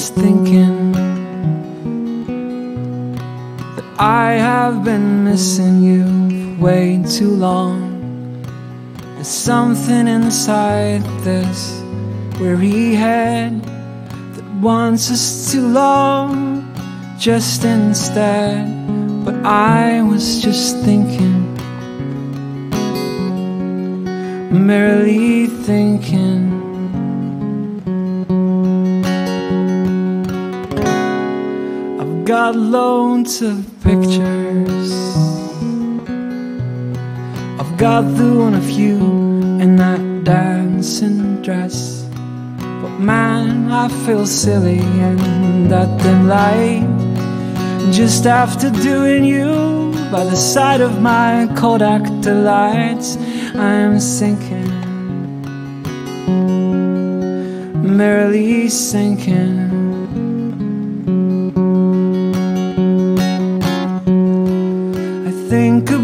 just thinking that I have been missing you way too long. There's something inside this weary head that wants us to love just instead. But I was just thinking, merely thinking. Got loads of pictures. I've got the one of you in that dancing dress. But man, I feel silly in that dim light. Just after doing you by the side of my Kodak delights, I'm sinking, merrily sinking.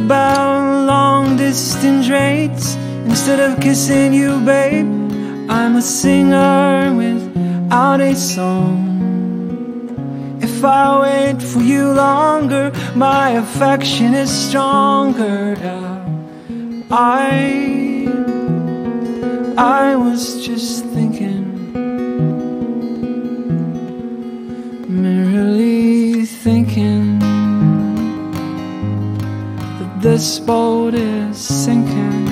About long distance rates instead of kissing you, babe. I'm a singer without a song. If I wait for you longer, my affection is stronger. Yeah. I, I was just thinking, this boat is sinking.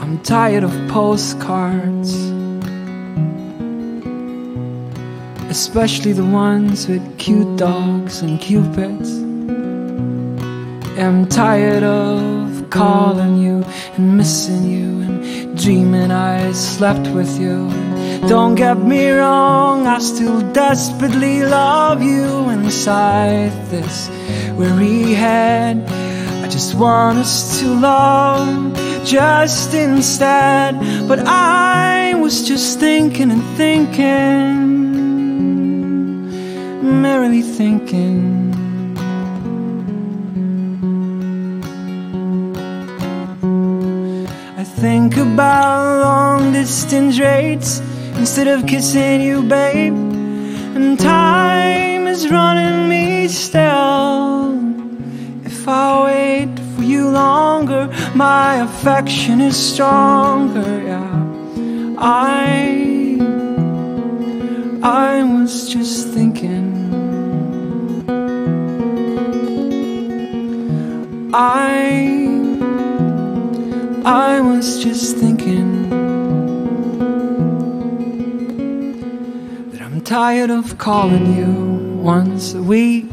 I'm tired of postcards, especially the ones with cute dogs and cupids. I'm tired of calling you and missing you and dreaming I slept with you. Don't get me wrong, I still desperately love you inside this weary head. I just want us to love just instead. But I was just thinking and thinking, merrily thinking. Think about long distance rates instead of kissing you, babe. And time is running me still. If I wait for you longer, my affection is stronger. Yeah, I, I was just thinking. I, I was just thinking that I'm tired of calling you once a week,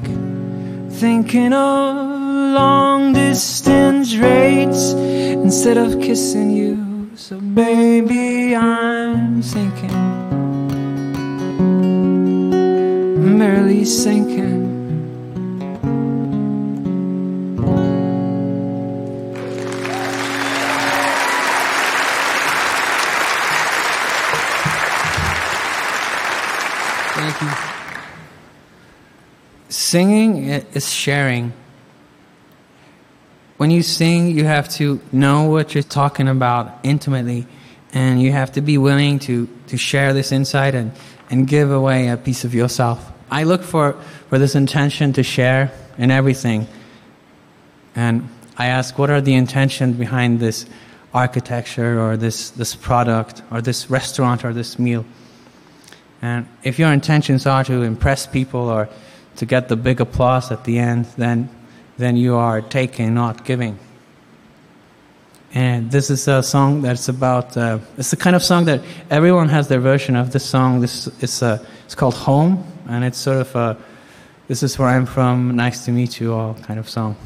thinking of long distance rates instead of kissing you. So, baby, I'm sinking, merely sinking. Thank you. Singing is sharing. When you sing, you have to know what you're talking about intimately, and you have to be willing to, to share this insight and, and give away a piece of yourself. I look for, for this intention to share in everything. And I ask, what are the intentions behind this architecture or this, this product or this restaurant or this meal? And if your intentions are to impress people or to get the big applause at the end, then, then you are taking, not giving. And this is a song that's about, uh, it's the kind of song that everyone has their version of this song. This it's, a, it's called Home, and it's sort of a, this is where I'm from, nice to meet you all kind of song.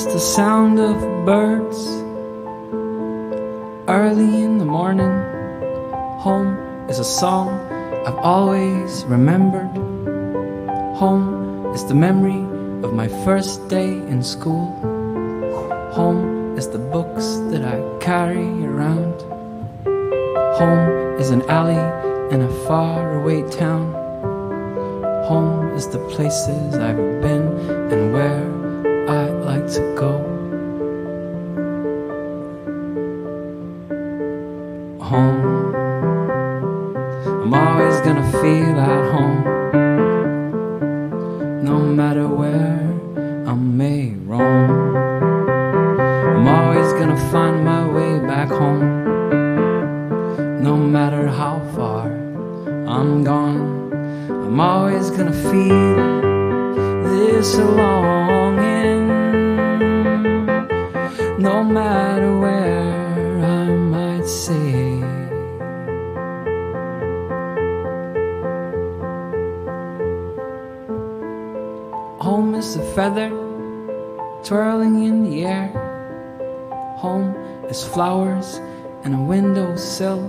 Is the sound of birds early in the morning. Home is a song I've always remembered. Home is the memory of my first day in school. Home is the books that I carry around. Home is an alley in a faraway town. Home is the places I've been and where To go. Home. I'm always gonna feel at home. No matter where I may roam. I'm always gonna find my way back home. No matter how far I'm gone. I'm always gonna feel this longing, no matter where I might see. Home is a feather twirling in the air. Home is flowers and a windowsill.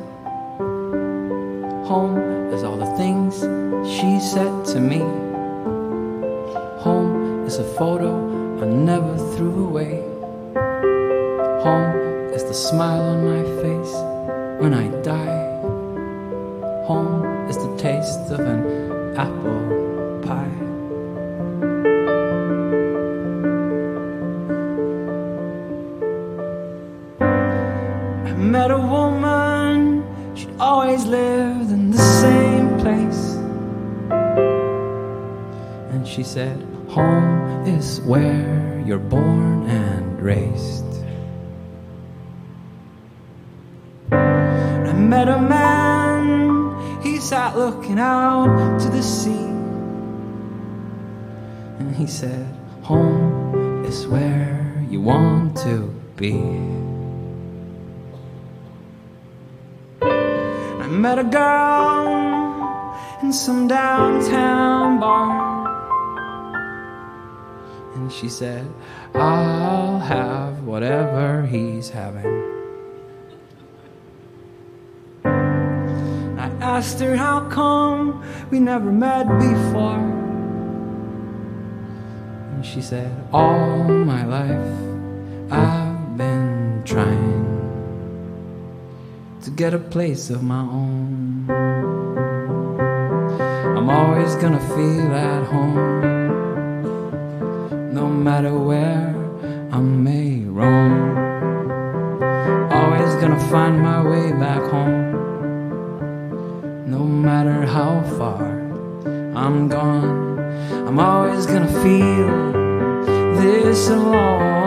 Home is all the things she said to me. Home is a photo I never threw away. Home is the smile on my face when I die. Home is the taste of an apple pie. I met a woman, she'd always lived in the same place. And she said, Home is where you're born and raised. Met a man, he sat looking out to the sea. And he said, Home is where you want to be. I met a girl in some downtown bar. And she said, I'll have whatever he's having. Asked her how come we never met before. And she said, All my life I've been trying to get a place of my own. I'm always gonna feel at home, no matter where I may roam. Always gonna find my way back home, matter how far I'm gone. I'm always gonna feel this alone.